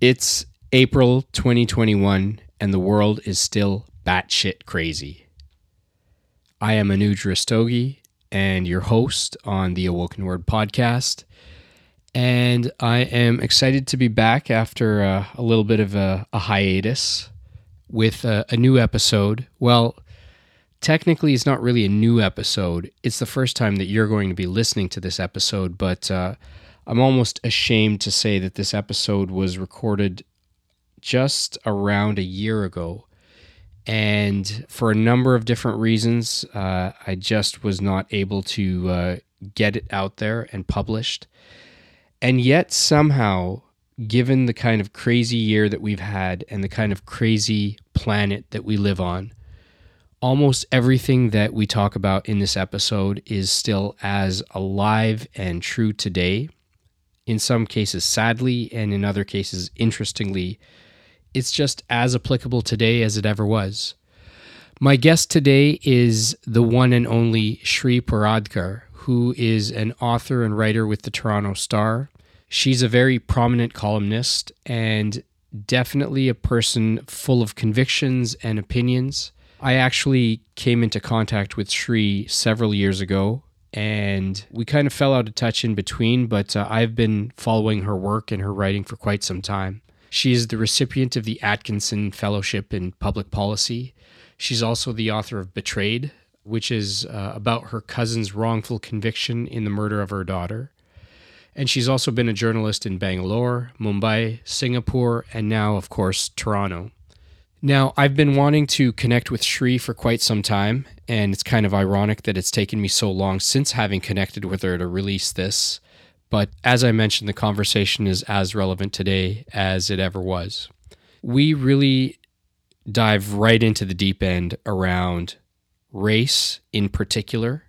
It's April 2021, and the world is still batshit crazy. I am Anuj Rastogi, and your host on the Awoken Word podcast. And I am excited to be back after uh, a little bit of a, a hiatus with a, a new episode. Well, technically, it's not really a new episode. It's the first time that you're going to be listening to this episode, but uh, I'm almost ashamed to say that this episode was recorded just around a year ago. And for a number of different reasons, uh, I just was not able to uh, get it out there and published. And yet, somehow, given the kind of crazy year that we've had and the kind of crazy planet that we live on, almost everything that we talk about in this episode is still as alive and true today. In some cases, sadly, and in other cases, interestingly, it's just as applicable today as it ever was. My guest today is the one and only Shri Paradkar, who is an author and writer with the Toronto Star. She's a very prominent columnist and definitely a person full of convictions and opinions. I actually came into contact with Shri several years ago and we kind of fell out of touch in between, but uh, I've been following her work and her writing for quite some time. She is the recipient of the Atkinson Fellowship in Public Policy. She's also the author of Betrayed, which is uh, about her cousin's wrongful conviction in the murder of her daughter. And she's also been a journalist in Bangalore, Mumbai, Singapore, and now, of course, Toronto. Now, I've been wanting to connect with Shri for quite some time, and it's kind of ironic that it's taken me so long since having connected with her to release this. But as I mentioned, the conversation is as relevant today as it ever was. We really dive right into the deep end around race in particular,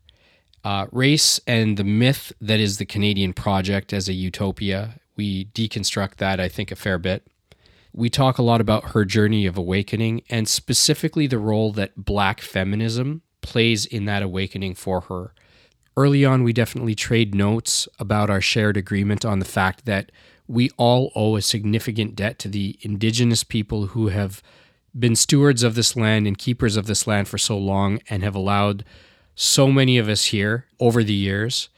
uh, race and the myth that is the Canadian project as a utopia. We deconstruct that, I think, a fair bit. We talk a lot about her journey of awakening and specifically the role that black feminism plays in that awakening for her early on, we definitely trade notes about our shared agreement on the fact that we all owe a significant debt to the indigenous people who have been stewards of this land and keepers of this land for so long and have allowed so many of us here over the years.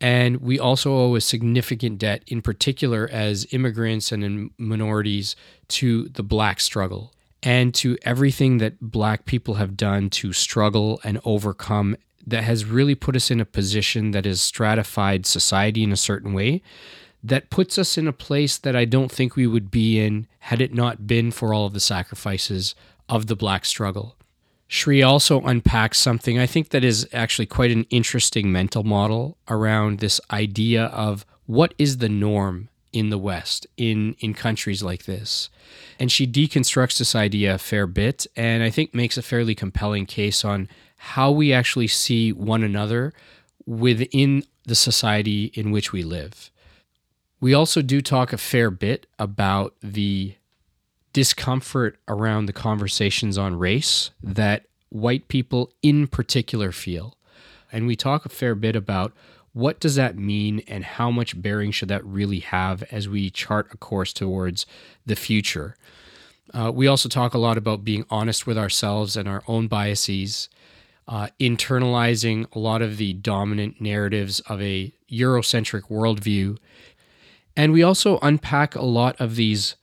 And we also owe a significant debt, in particular as immigrants and in minorities, to the black struggle and to everything that black people have done to struggle and overcome that has really put us in a position that has stratified society in a certain way that puts us in a place that I don't think we would be in had it not been for all of the sacrifices of the black struggle. Shri also unpacks something I think that is actually quite an interesting mental model around this idea of what is the norm in the West, in, in countries like this. And she deconstructs this idea a fair bit and I think makes a fairly compelling case on how we actually see one another within the society in which we live. We also do talk a fair bit about the discomfort around the conversations on race that white people in particular feel. And we talk a fair bit about what does that mean and how much bearing should that really have as we chart a course towards the future. Uh, we also talk a lot about being honest with ourselves and our own biases uh, internalizing a lot of the dominant narratives of a Eurocentric worldview. And we also unpack a lot of these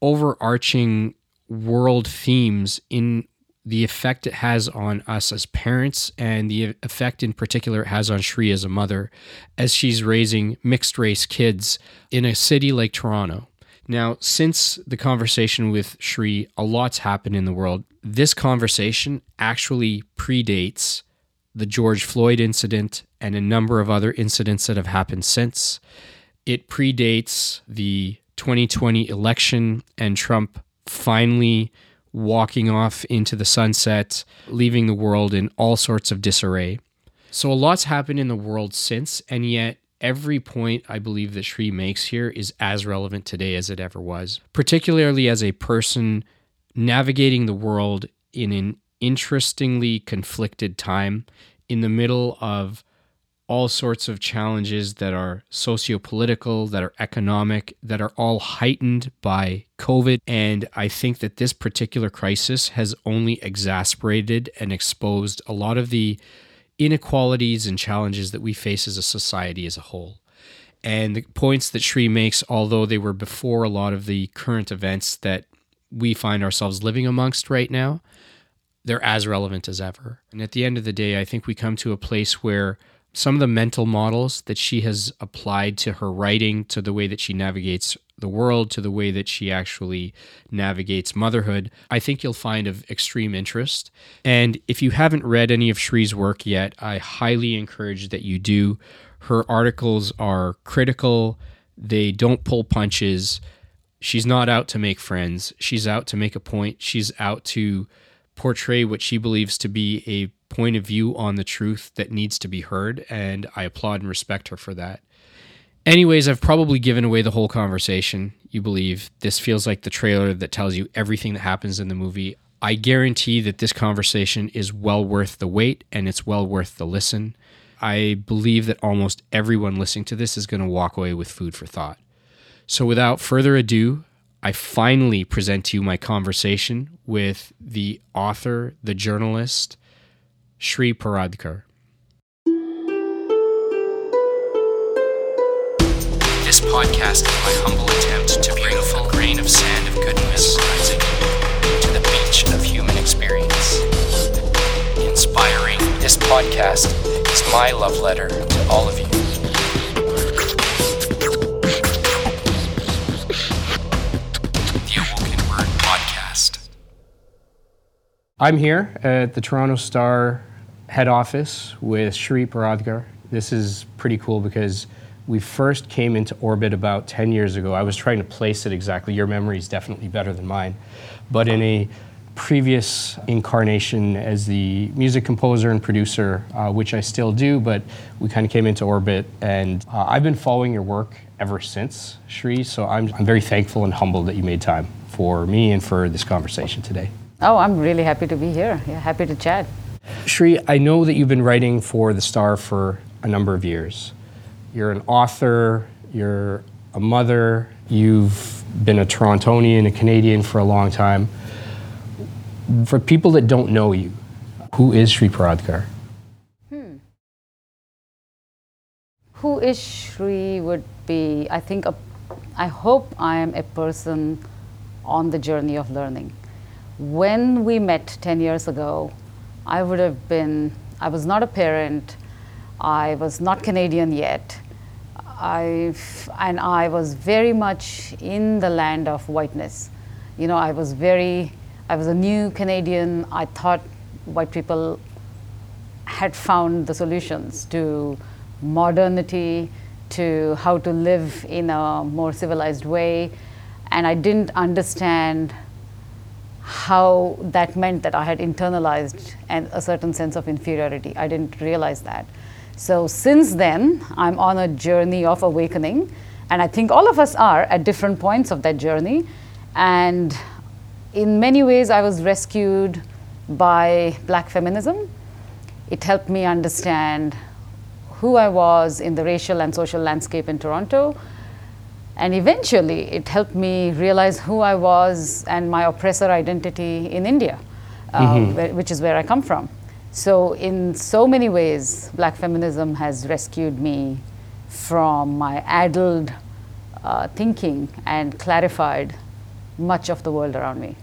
overarching world themes in the effect it has on us as parents and the effect in particular it has on Shri as a mother as she's raising mixed race kids in a city like Toronto. Now, since the conversation with Shri, a lot's happened in the world. This conversation actually predates the George Floyd incident and a number of other incidents that have happened since. It predates the 2020 election and Trump finally walking off into the sunset, leaving the world in all sorts of disarray. So, a lot's happened in the world since, and yet every point I believe that Shri makes here is as relevant today as it ever was, particularly as a person navigating the world in an interestingly conflicted time in the middle of all sorts of challenges that are sociopolitical, that are economic, that are all heightened by COVID. And I think that this particular crisis has only exacerbated and exposed a lot of the inequalities and challenges that we face as a society as a whole. And the points that Shri makes, although they were before a lot of the current events that we find ourselves living amongst right now, they're as relevant as ever. And at the end of the day, I think we come to a place where some of the mental models that she has applied to her writing, to the way that she navigates the world, to the way that she actually navigates motherhood, I think you'll find of extreme interest. And if you haven't read any of Shri's work yet, I highly encourage that you do. Her articles are critical, they don't pull punches. She's not out to make friends, she's out to make a point, she's out to portray what she believes to be a point of view on the truth that needs to be heard, and I applaud and respect her for that. Anyways, I've probably given away the whole conversation. You believe this feels like the trailer that tells you everything that happens in the movie. I guarantee that this conversation is well worth the wait and it's well worth the listen. I believe that almost everyone listening to this is going to walk away with food for thought. So, without further ado, I finally present to you my conversation with the author, the journalist, Shri Paradkar. This podcast is my humble attempt to bring a full grain of sand of goodness to the beach of human experience. Inspiring, this podcast is my love letter to all of you. The Awoken Word Podcast. I'm here at the Toronto Star head office with Shri Paradkar. This is pretty cool because we first came into orbit about 10 years ago. I was trying to place it exactly. Your memory is definitely better than mine. But in a previous incarnation as the music composer and producer, uh, which I still do, but we kind of came into orbit. And uh, I've been following your work ever since, Shri. So I'm, I'm very thankful and humbled that you made time for me and for this conversation today. Oh, I'm really happy to be here. Yeah, happy to chat. Shri, I know that you've been writing for The Star for a number of years. You're an author, you're a mother, you've been a Torontonian, a Canadian for a long time. For people that don't know you, who is Shri Paradkar? Hmm. Who is Shri would be, I think, a, I hope I am a person on the journey of learning. When we met 10 years ago, I would have been, I was not a parent, I was not Canadian yet. I and I was very much in the land of whiteness. You know, I was very, I was a new Canadian. I thought white people had found the solutions to modernity, to how to live in a more civilized way. And I didn't understand how that meant that I had internalized an, a certain sense of inferiority. I didn't realize that. So since then, I'm on a journey of awakening, and I think all of us are at different points of that journey. And in many ways, I was rescued by black feminism. It helped me understand who I was in the racial and social landscape in Toronto and eventually, it helped me realize who I was and my oppressor identity in India, uh, mm-hmm. where, which is where I come from. So, in so many ways, black feminism has rescued me from my addled uh, thinking and clarified much of the world around me.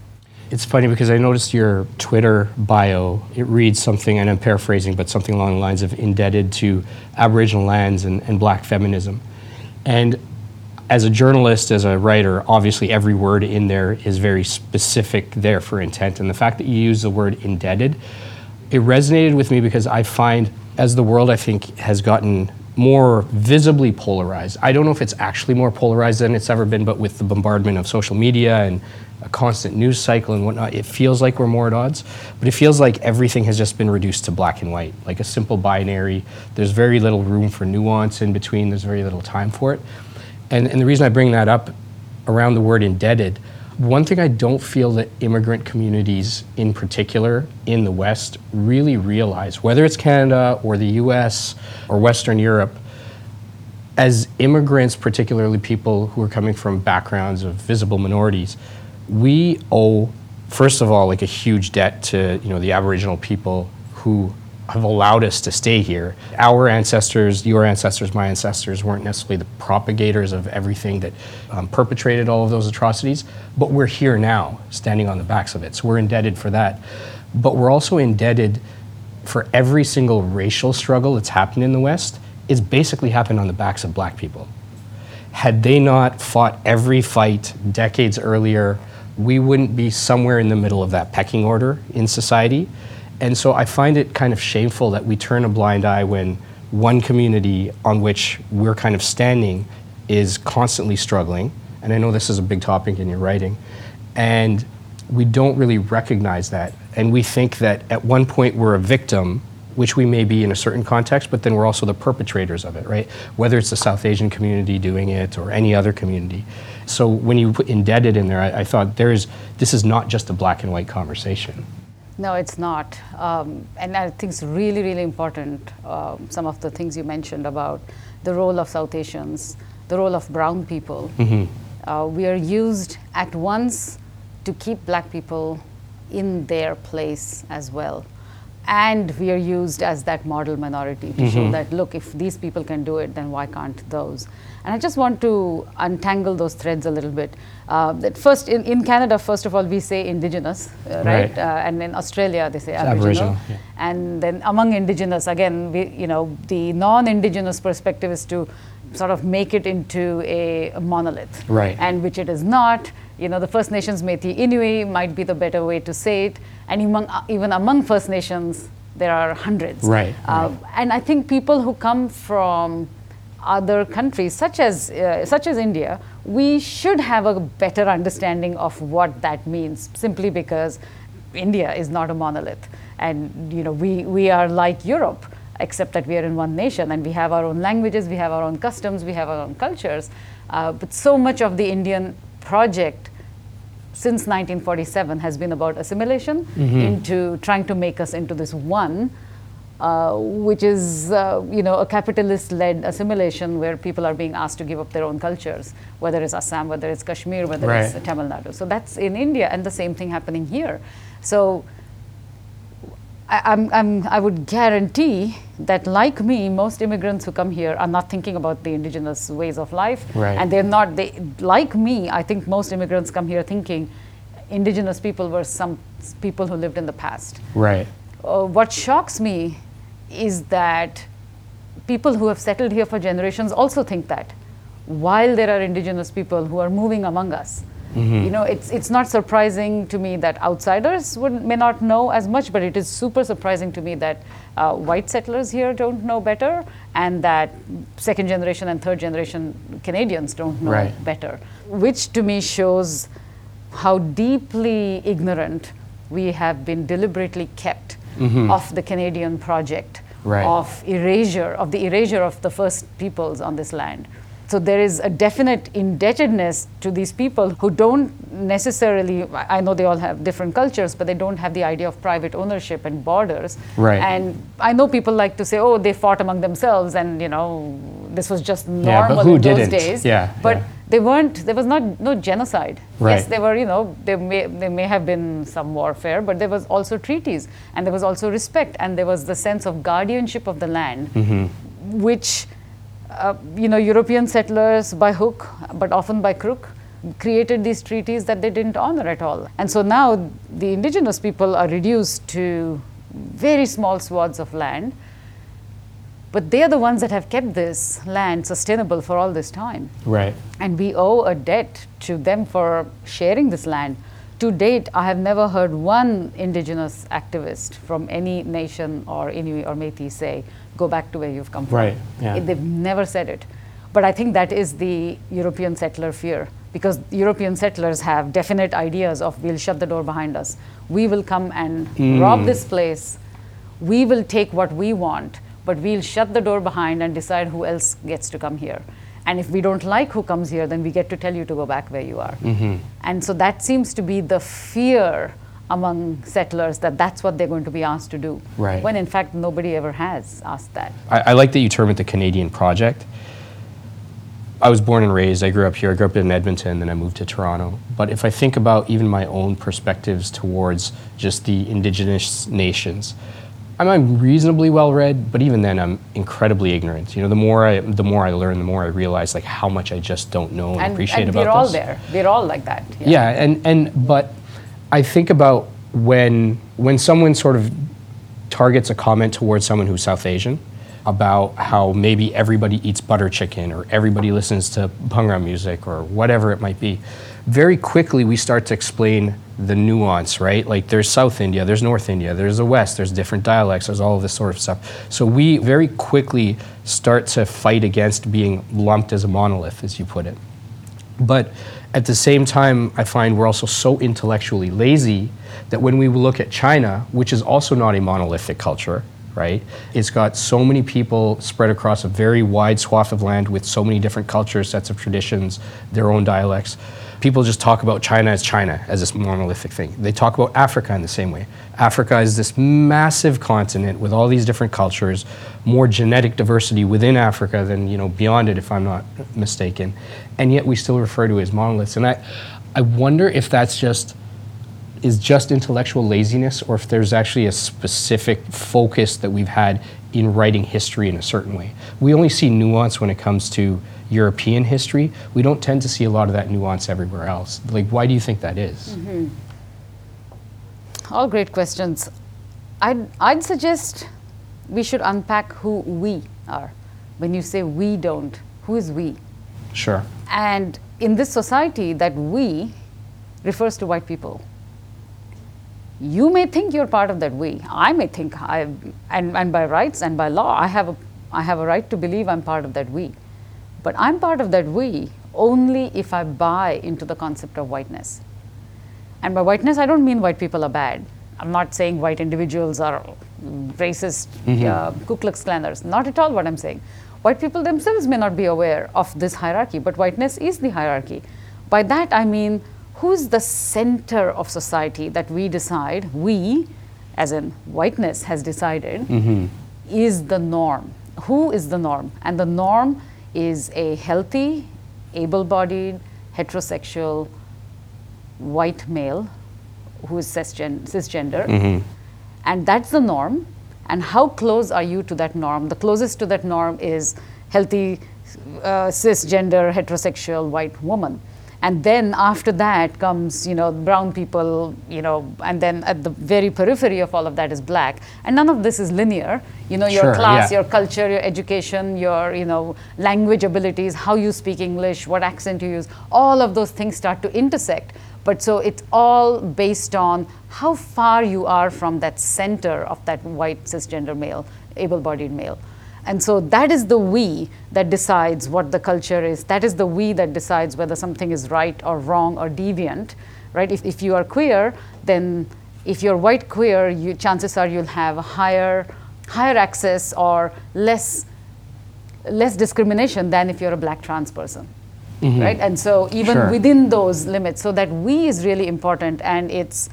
It's funny because I noticed your Twitter bio. It reads something, and I'm paraphrasing, but something along the lines of indebted to Aboriginal lands and, and black feminism. And as a journalist, as a writer, obviously every word in there is very specific there for intent. And the fact that you use the word indebted, it resonated with me because I find as the world, I think, has gotten more visibly polarized. I don't know if it's actually more polarized than it's ever been, but with the bombardment of social media and a constant news cycle and whatnot, it feels like we're more at odds. But it feels like everything has just been reduced to black and white, like a simple binary. There's very little room for nuance in between, there's very little time for it. And, and the reason I bring that up around the word indebted, One thing I don't feel that immigrant communities in particular in the West really realize, whether it's Canada or the US or Western Europe, as immigrants, particularly people who are coming from backgrounds of visible minorities, we owe, first of all, like a huge debt to you know the Aboriginal people who have allowed us to stay here. Our ancestors, your ancestors, my ancestors, weren't necessarily the propagators of everything that um, perpetrated all of those atrocities, but we're here now, standing on the backs of it. So we're indebted for that. But we're also indebted for every single racial struggle that's happened in the West. It's basically happened on the backs of black people. Had they not fought every fight decades earlier, we wouldn't be somewhere in the middle of that pecking order in society. And so I find it kind of shameful that we turn a blind eye when one community on which we're kind of standing is constantly struggling. And I know this is a big topic in your writing. And we don't really recognize that. And we think that at one point we're a victim, which we may be in a certain context, but then we're also the perpetrators of it, right? Whether it's the South Asian community doing it or any other community. So when you put indebted in there, I, I thought there is, this is not just a black and white conversation. No, it's not. Um, and I think it's really, really important. Um, some of the things you mentioned about the role of South Asians, the role of brown people. Mm-hmm. Uh, we are used at once to keep black people in their place as well. And we are used as that model minority to mm-hmm. show that, look, if these people can do it, then why can't those? And I just want to untangle those threads a little bit. Uh, that first, in, in Canada, first of all, we say indigenous, uh, right? right. Uh, and in Australia, they say it's Aboriginal. Aboriginal yeah. And then among indigenous, again, we, you know, the non-indigenous perspective is to sort of make it into a, a monolith, right? And which it is not. You know, the First Nations Métis Inuit might be the better way to say it, and among, uh, even among First Nations, there are hundreds, right? Uh, right. And I think people who come from other countries, such as, uh, such as India, we should have a better understanding of what that means, simply because India is not a monolith. And you know, we, we are like Europe, except that we are in one nation and we have our own languages, we have our own customs, we have our own cultures. Uh, but so much of the Indian project since 1947 has been about assimilation mm-hmm. into trying to make us into this one uh, which is uh, you know a capitalist-led assimilation where people are being asked to give up their own cultures, whether it's Assam, whether it's Kashmir, whether right. it's Tamil Nadu. So that's in India, and the same thing happening here. So I, I'm, I'm, I would guarantee that, like me, most immigrants who come here are not thinking about the indigenous ways of life, right. and they're not. They like me. I think most immigrants come here thinking indigenous people were some people who lived in the past. Right. Uh, what shocks me is that people who have settled here for generations also think that while there are indigenous people who are moving among us mm-hmm. you know it's, it's not surprising to me that outsiders would, may not know as much but it is super surprising to me that uh, white settlers here don't know better and that second generation and third generation canadians don't know right. better which to me shows how deeply ignorant we have been deliberately kept mm-hmm. of the Canadian project right. of erasure, of the erasure of the first peoples on this land. So there is a definite indebtedness to these people who don't necessarily, I know they all have different cultures, but they don't have the idea of private ownership and borders. Right. And I know people like to say, oh, they fought among themselves and, you know, this was just normal yeah, but who in didn't? those days. Yeah, but yeah. they weren't, there was not no genocide. Right. Yes, there were, you know, there may, there may have been some warfare, but there was also treaties and there was also respect and there was the sense of guardianship of the land, mm-hmm. which Uh, you know, European settlers by hook, but often by crook, created these treaties that they didn't honor at all. And so now the indigenous people are reduced to very small swaths of land, but they are the ones that have kept this land sustainable for all this time. Right. And we owe a debt to them for sharing this land. To date, I have never heard one indigenous activist from any nation or Inuit or Métis say, go back to where you've come from. Right. Yeah. They've never said it. But I think that is the European settler fear because European settlers have definite ideas of we'll shut the door behind us. We will come and mm. rob this place. We will take what we want, but we'll shut the door behind and decide who else gets to come here. And if we don't like who comes here, then we get to tell you to go back where you are. Mm-hmm. And so that seems to be the fear among settlers that that's what they're going to be asked to do. Right. When in fact, nobody ever has asked that. I, I like that you term it the Canadian project. I was born and raised, I grew up here, I grew up in Edmonton, then I moved to Toronto. But if I think about even my own perspectives towards just the indigenous nations, I'm, I'm reasonably well read, but even then I'm incredibly ignorant. You know, the more I the more I learn, the more I realize like how much I just don't know and, And, appreciate and about we're all there. We're all like that. Yeah, and, and but I think about when when someone sort of targets a comment towards someone who's South Asian about how maybe everybody eats butter chicken or everybody listens to Bhangra music or whatever it might be. Very quickly we start to explain the nuance, right? Like there's South India, there's North India, there's the West, there's different dialects, there's all of this sort of stuff. So we very quickly start to fight against being lumped as a monolith, as you put it. But at the same time, I find we're also so intellectually lazy that when we look at China, which is also not a monolithic culture, right? It's got so many people spread across a very wide swath of land with so many different cultures, sets of traditions, their own dialects. People just talk about China as China, as this monolithic thing. They talk about Africa in the same way. Africa is this massive continent with all these different cultures, more genetic diversity within Africa than you know beyond it, if I'm not mistaken. And yet we still refer to it as monoliths. And I, I wonder if that's just is just intellectual laziness or if there's actually a specific focus that we've had in writing history in a certain way. We only see nuance when it comes to European history. We don't tend to see a lot of that nuance everywhere else. Like, why do you think that is? Mm-hmm. All great questions. I'd, I'd suggest we should unpack who we are. When you say we don't, who is we? Sure. And in this society, that we refers to white people. You may think you're part of that we. I may think I, and, and by rights and by law, I have, a, I have a right to believe I'm part of that we. But I'm part of that we only if I buy into the concept of whiteness. And by whiteness, I don't mean white people are bad. I'm not saying white individuals are racist, uh, Ku Klux Klanners. Not at all what I'm saying. White people themselves may not be aware of this hierarchy, but whiteness is the hierarchy. By that, I mean who's the center of society that we decide, we, as in whiteness, has decided mm-hmm. is the norm. Who is the norm? And the norm is a healthy, able bodied, heterosexual, white male who is cisgen- cisgender. Mm-hmm. And that's the norm. And how close are you to that norm? The closest to that norm is healthy, uh, cisgender, heterosexual white woman. And then after that comes, you know, brown people, you know, and then at the very periphery of all of that is black. And none of this is linear. You know, your Sure, class, yeah. your culture, your education, your, you know, language abilities, how you speak English, what accent you use, all of those things start to intersect. But so it's all based on how far you are from that center of that white cisgender male, able bodied male. And so that is the we that decides what the culture is. That is the we that decides whether something is right or wrong or deviant, right? If, if you are queer, then if you're white queer, you, chances are you'll have higher, higher access or less, less discrimination than if you're a black trans person Mm-hmm. right? And so even Sure. within those limits so that we is really important and it's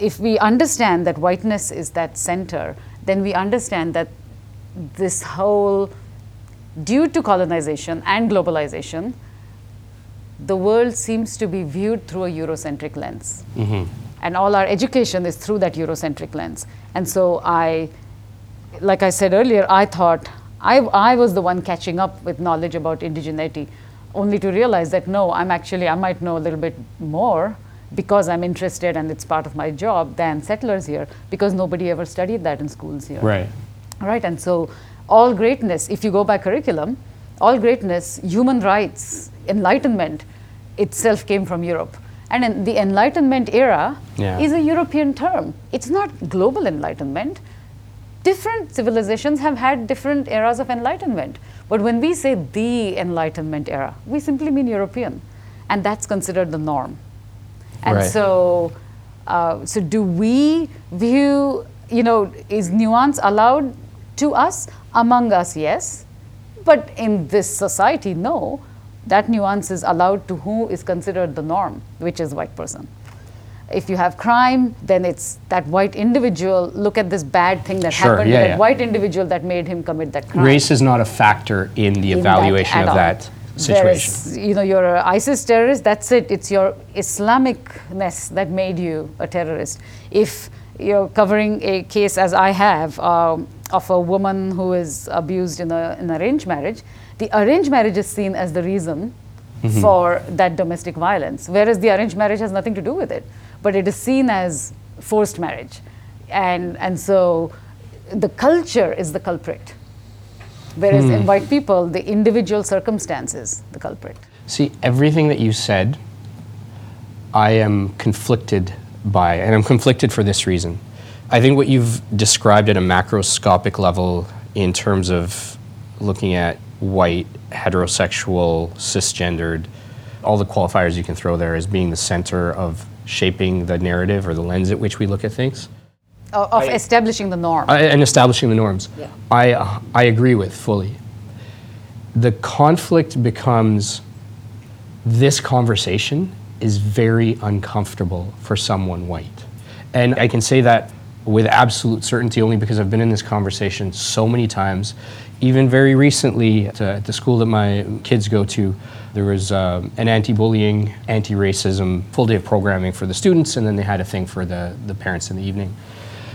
if we understand that whiteness is that center then we understand that this whole due to colonization and globalization the world seems to be viewed through a eurocentric lens. Mm-hmm. And all our education is through that eurocentric lens. And so i like I said earlier, I thought I, I was the one catching up with knowledge about indigeneity, only to realize that no, I'm actually, I might know a little bit more because I'm interested and it's part of my job than settlers here because nobody ever studied that in schools here. Right. Right, and so all greatness, if you go by curriculum, all greatness, human rights, enlightenment itself came from Europe. And in the Enlightenment era Yeah. is a European term. It's not global enlightenment. Different civilizations have had different eras of enlightenment. But when we say the Enlightenment era, we simply mean European. And that's considered the norm. And Right. so, uh, so do we view, you know, is nuance allowed to us? Among us, yes. But in this society, no, that nuance is allowed to who is considered the norm, which is white person. If you have crime, then it's that white individual. Look at this bad thing that Sure, happened yeah, to that yeah. white individual that made him commit that crime. Race is not a factor in the in evaluation at of that situation. Whereas, you know, you're an ISIS terrorist, that's it. It's your Islamicness that made you a terrorist. If you're covering a case, as I have, um, of a woman who is abused in a, an arranged marriage, the arranged marriage is seen as the reason Mm-hmm. for that domestic violence, whereas the arranged marriage has nothing to do with it. But it is seen as forced marriage. And, and so the culture is the culprit. Whereas Hmm. in white people, the individual circumstances, the culprit. See, everything that you said, I am conflicted by, and I'm conflicted for this reason. I think what you've described at a macroscopic level in terms of looking at white, heterosexual, cisgendered, all the qualifiers you can throw there as being the center of shaping the narrative or the lens at which we look at things. Of, of establishing the norm. I- and establishing the norms. Yeah. I, uh, I agree with fully. The conflict becomes this conversation is very uncomfortable for someone white. And I can say that with absolute certainty only because I've been in this conversation so many times. Even very recently, at, uh, at the school that my kids go to, there was um, an anti bullying, anti racism full day of programming for the students, and then they had a thing for the, the parents in the evening.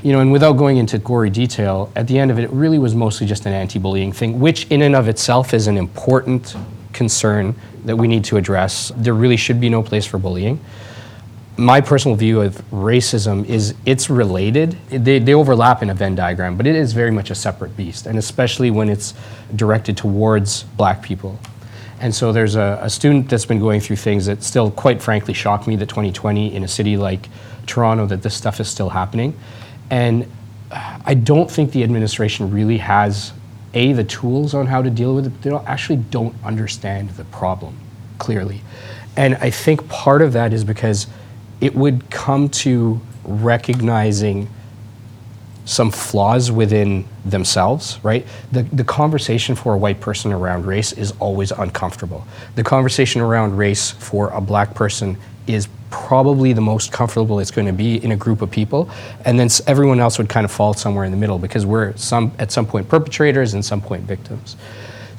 You know, and without going into gory detail, at the end of it, it really was mostly just an anti-bullying thing, which in and of itself is an important concern that we need to address. There really should be no place for bullying. My personal view of racism is it's related. They, they overlap in a Venn diagram, but it is very much a separate beast, and especially when it's directed towards black people. And so there's a, a student that's been going through things that still, quite frankly, shock me that 2020 in a city like Toronto, that this stuff is still happening. And I don't think the administration really has, A, the tools on how to deal with it, they don't, actually don't understand the problem clearly. And I think part of that is because it would come to recognizing some flaws within themselves, right? The, the conversation for a white person around race is always uncomfortable. The conversation around race for a black person is probably the most comfortable it's going to be in a group of people. And then everyone else would kind of fall somewhere in the middle because we're some, at some point perpetrators and some point victims.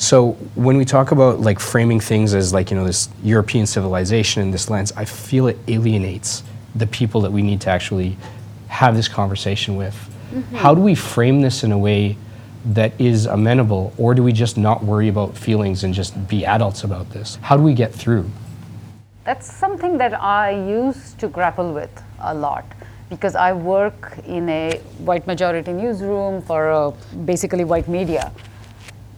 So when we talk about like framing things as like, you know, this European civilization in this lens, I feel it alienates the people that we need to actually have this conversation with. How do we frame this in a way that is amenable, or do we just not worry about feelings and just be adults about this? How do we get through? That's something that I used to grapple with a lot because I work in a white majority newsroom for uh, basically white media.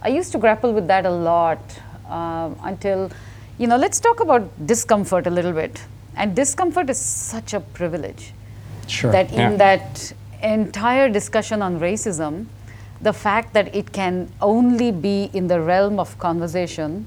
I used to grapple with that a lot um, until, you know, let's talk about discomfort a little bit. And discomfort is such a privilege Sure. that yeah. in that entire discussion on racism, the fact that it can only be in the realm of conversation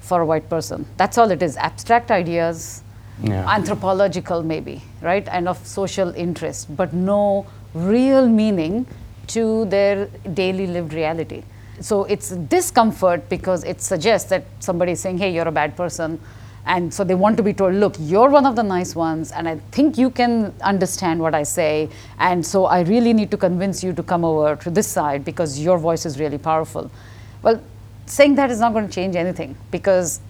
for a white person. That's all it is abstract ideas, Yeah. anthropological maybe, right? And of social interest, but no real meaning to their daily lived reality. So it's discomfort because it suggests that somebody is saying, hey, you're a bad person. And so they want to be told, look, you're one of the nice ones, and I think you can understand what I say. And so I really need to convince you to come over to this side because your voice is really powerful. Well, saying that is not going to change anything because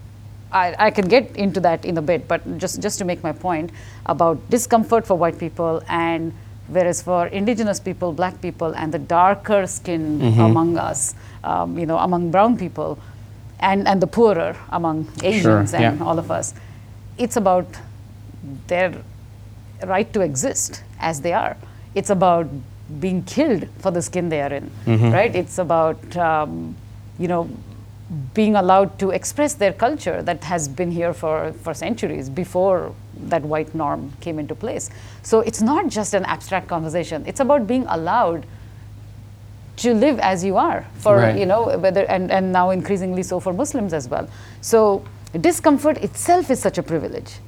I, I can get into that in a bit, but just, just to make my point about discomfort for white people and whereas for indigenous people, black people, and the darker skin among us, um, you know, among brown people, and, and the poorer among Asians and yeah. all of us, it's about their right to exist as they are. It's about being killed for the skin they are in, right? It's about, um, you know, being allowed to express their culture that has been here for, for centuries before that white norm came into place. So it's not just an abstract conversation, it's about being allowed to live as you are for Right. you know whether and, and now increasingly so for muslims as well. So discomfort itself is such a privilege.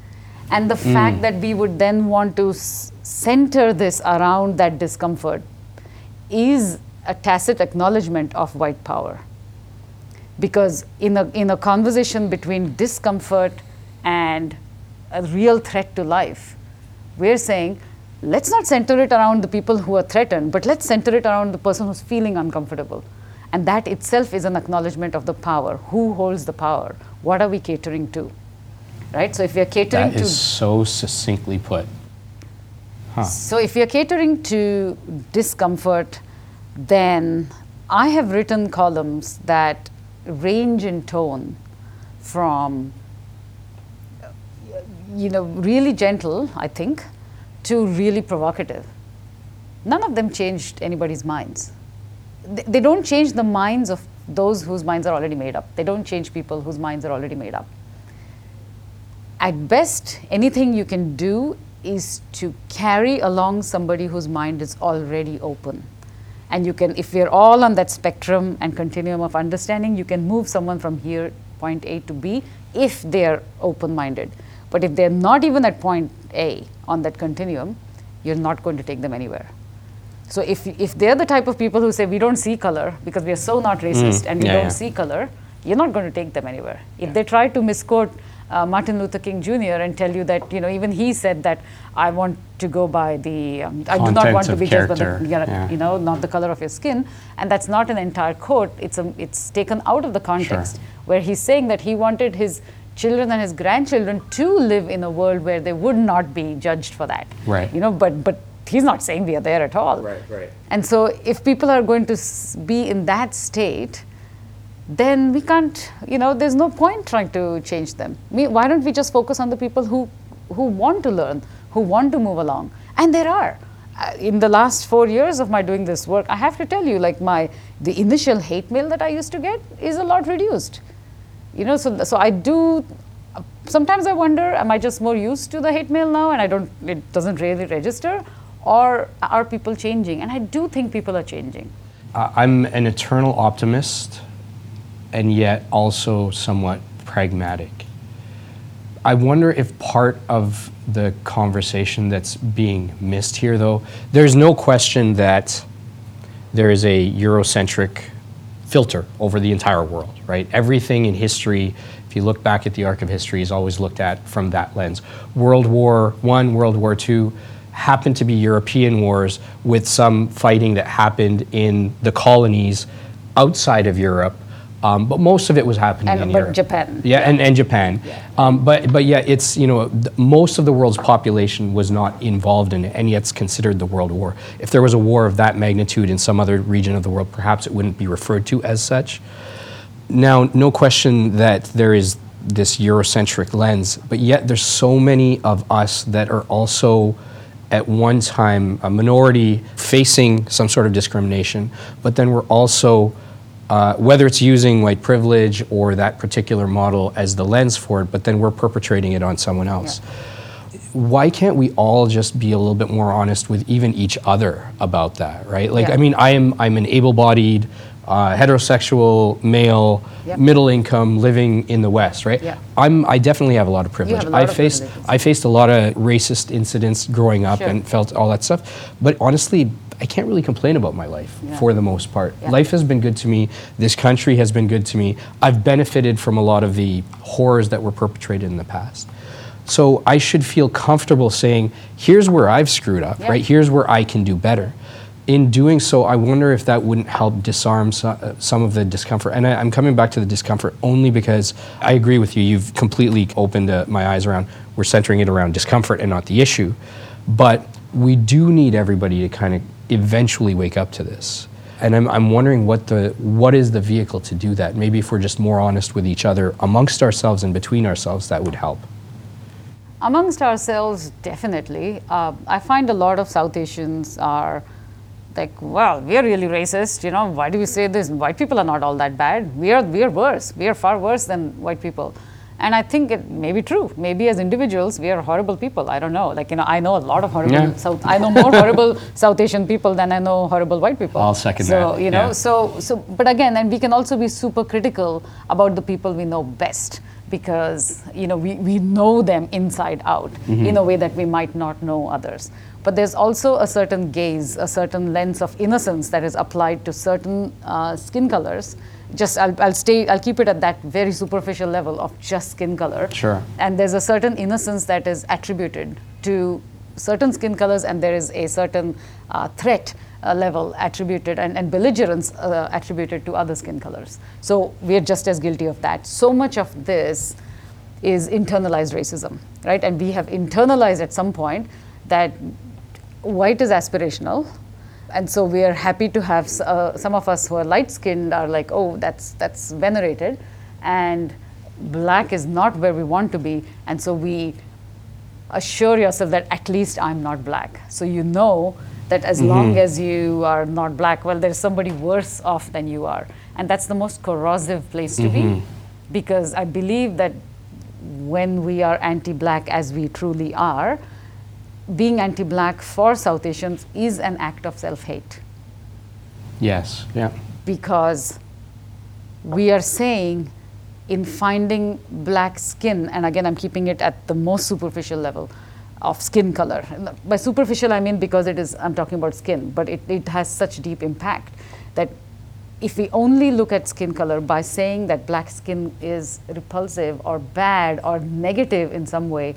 And the mm. fact that we would then want to s- center this around that discomfort is a tacit acknowledgement of white power. Because in a, in a conversation between discomfort and a real threat to life, we're saying, let's not center it around the people who are threatened, but let's center it around the person who's feeling uncomfortable. And that itself is an acknowledgement of the power. Who holds the power? What are we catering to? Right? So if we are catering That to is so succinctly put. so if you're catering to discomfort, then I have written columns that range in tone from you know really gentle, I think, to really provocative. None of them changed anybody's minds. They, they don't change the minds of those whose minds are already made up. They don't change people whose minds are already made up at best, anything you can do is to carry along somebody whose mind is already open. And you can, if we're all on that spectrum and continuum of understanding, you can move someone from here, point A to B, if they're open minded. But if they're not even at point A on that continuum, you're not going to take them anywhere. So if, if they're the type of people who say we don't see color because we are so not racist and we yeah, don't yeah. see color, you're not going to take them anywhere. If they try to misquote uh, Martin Luther King Jr. and tell you that you know even he said that I want to go by the um, I do not want to be judged by the character, yeah, yeah. you know not the color of your skin, and that's not an entire quote. It's a, it's taken out of the context where he's saying that he wanted his children and his grandchildren to live in a world where they would not be judged for that. Right. You know, but but he's not saying we are there at all. Right, right. And so, if people are going to be in that state, then we can't, you know, there's no point trying to change them. We, why don't we just focus on the people who, who want to learn, who want to move along? And there are. Uh, in the last four years of my doing this work, I have to tell you, like my the initial hate mail that I used to get is a lot reduced. You know, so so I do. Sometimes I wonder, am I just more used to the hate mail now, and I don't, it doesn't really register, or are people changing? And I do think people are changing. Uh, I'm an eternal optimist and yet also somewhat pragmatic. I wonder if part of the conversation that's being missed here, though, there's no question that there is a Eurocentric filter over the entire world, right? Everything in history, if you look back at the arc of history, is always looked at from that lens. World War One, World War Two happened to be European wars with some fighting that happened in the colonies outside of Europe. Um, but most of it was happening And- in Europe. Japan. Yeah, and, and Japan. Um, but but yeah, it's you know th- most of the world's population was not involved in it, and yet it's considered the world war. If there was a war of that magnitude in some other region of the world, perhaps it wouldn't be referred to as such. Now, no question that there is this Eurocentric lens, but yet there's so many of us that are also at one time a minority facing some sort of discrimination, but then we're also, uh, whether it's using white privilege or that particular model as the lens for it, but then we're perpetrating it on someone else. Why can't we all just be a little bit more honest with even each other about that, right? Like, Yeah. I mean, I am I'm an able-bodied, uh, heterosexual male, Yep. middle income, living in the West, right? Yeah. I'm I definitely have a lot of privilege. lot I of faced privileges. I faced a lot of racist incidents growing up Sure. and felt all that stuff, but honestly. I can't really complain about my life Yeah. for the most part. Yeah. Life has been good to me. This country has been good to me. I've benefited from a lot of the horrors that were perpetrated in the past. So I should feel comfortable saying, here's where I've screwed up, Yeah. right? Here's where I can do better. In doing so, I wonder if that wouldn't help disarm uh, some of the discomfort. And I, I'm coming back to the discomfort only because I agree with you. You've completely opened uh, my eyes around, we're centering it around discomfort and not the issue. But we do need everybody to kind of eventually wake up to this. And I'm, I'm wondering what the what is the vehicle to do that? Maybe if we're just more honest with each other amongst ourselves and between ourselves, that would help. Amongst ourselves, definitely. Uh, I find a lot of South Asians are like, well, we are really racist. You know, why do we say this? White people are not all that bad. We are, we are worse. We are far worse than white people. And I think it may be true. Maybe as individuals, we are horrible people. I don't know. Like, you know, I know a lot of horrible Yeah. South. I know more horrible South Asian people than I know horrible white people. I'll second so, that, you know, yeah. so so. But again, and we can also be super critical about the people we know best because you know we, we know them inside out in a way that we might not know others. But there's also a certain gaze, a certain lens of innocence that is applied to certain uh, skin colors just I'll, I'll stay i'll keep it at that very superficial level of just skin color. Sure. and there's a certain innocence that is attributed to certain skin colors and there is a certain uh, threat uh, level attributed and, and belligerence uh, attributed to other skin colors. So we're just as guilty of that. So much of this is internalized racism right? And we have internalized at some point that white is aspirational and so we are happy to have uh, some of us who are light skinned are like oh that's that's venerated. And black is not where we want to be. And so we assure yourself that at least i'm not black. So you know that as long as you are not black well there's somebody worse off than you are. And that's the most corrosive place to be. Because i believe that when we are anti-black as we truly are being anti-black for south asians is an act of self-hate Yes. Yeah. because we are saying in finding black skin, and again, I'm keeping it at the most superficial level of skin color. By superficial, I mean because it is, I'm talking about skin, but it, it has such deep impact that if we only look at skin color by saying that black skin is repulsive or bad or negative in some way,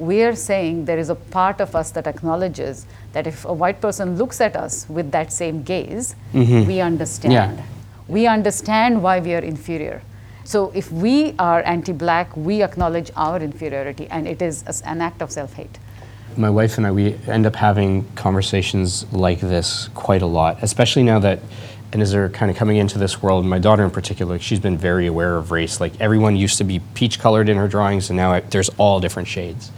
we are saying there is a part of us that acknowledges that if a white person looks at us with that same gaze, mm-hmm. we understand. We understand why we are inferior. So if we are anti black, we acknowledge our inferiority, and it is an act of self hate. My wife and I, we end up having conversations like this quite a lot, especially now that, and as they're kind of coming into this world, my daughter in particular, she's been very aware of race. Like everyone used to be peach colored in her drawings, and now it, there's all different shades.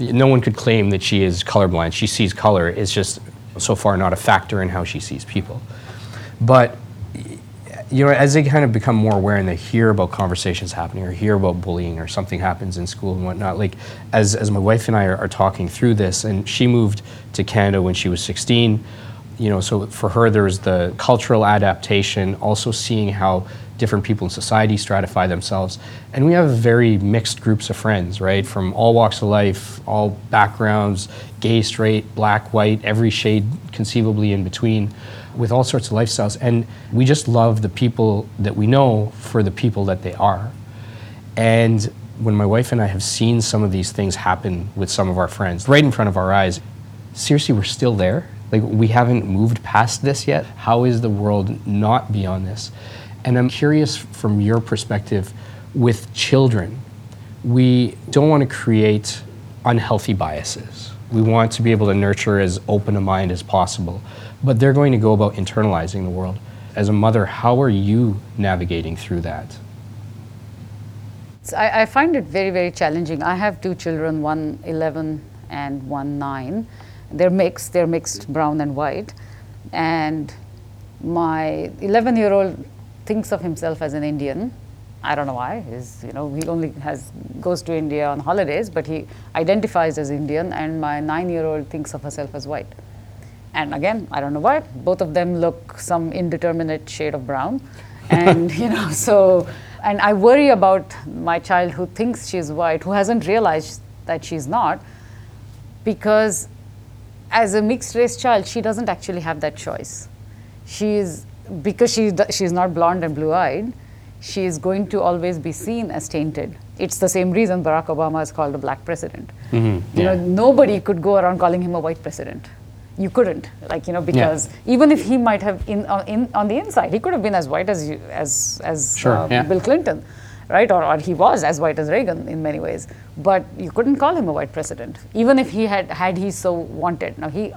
No one could claim that she is colorblind. She sees color. It's just so far not a factor in how she sees people. But you know, as they kind of become more aware and they hear about conversations happening or hear about bullying or something happens in school and whatnot, like as, as my wife and I are, are talking through this, and she moved to Canada when she was 16, you know, so for her there was the cultural adaptation, also seeing how different people in society stratify themselves. And we have very mixed groups of friends, right? From all walks of life, all backgrounds, gay, straight, black, white, every shade conceivably in between with all sorts of lifestyles. And we just love the people that we know for the people that they are. And when my wife and I have seen some of these things happen with some of our friends right in front of our eyes, seriously, we're still there. Like, we haven't moved past this yet. How is the world not beyond this? And I'm curious from your perspective with children, we don't want to create unhealthy biases. We want to be able to nurture as open a mind as possible, but they're going to go about internalizing the world. As a mother, how are you navigating through that? I, I find it very, very challenging. I have two children, one 11 and one 9. They're mixed, they're mixed brown and white. And my 11 year old thinks of himself as an Indian. I don't know why. He's, you know, he only has goes to India on holidays, but he identifies as Indian. And my nine-year-old thinks of herself as white. And again, I don't know why. Both of them look some indeterminate shade of brown, and you know, so. And I worry about my child who thinks she's white, who hasn't realized that she's not, because as a mixed race child, she doesn't actually have that choice. She's because she she's not blonde and blue eyed, she is going to always be seen as tainted. It's the same reason Barack Obama is called a black president. You know, nobody could go around calling him a white president. You couldn't, like you know, because even if he might have in on, in on the inside, he could have been as white as you as as Sure, uh, yeah. Bill Clinton, right? Or, or he was as white as Reagan in many ways. But you couldn't call him a white president, even if he had had he so wanted. Now he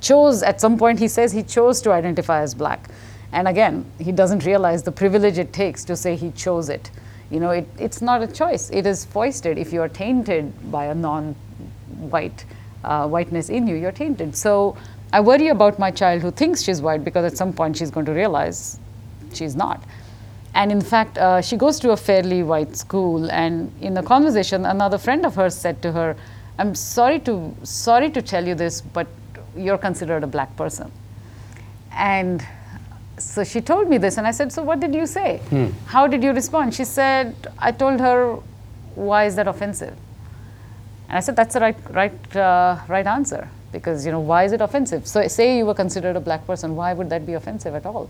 chose at some point. He says he chose to identify as black, and again, he doesn't realize the privilege it takes to say he chose it. You know, it, it's not a choice. It is foisted. If you are tainted by a non-white uh, whiteness in you, you're tainted. So I worry about my child who thinks she's white because at some point she's going to realize she's not. And in fact, uh, she goes to a fairly white school, and in a conversation, another friend of hers said to her, "I'm sorry to sorry to tell you this, but you're considered a black person." And so she told me this, and I said, "So what did you say? How did you respond?" She said, "I told her, why is that offensive?" And I said, "That's the right right uh, right answer because you know why is it offensive? So say you were considered a black person, why would that be offensive at all?"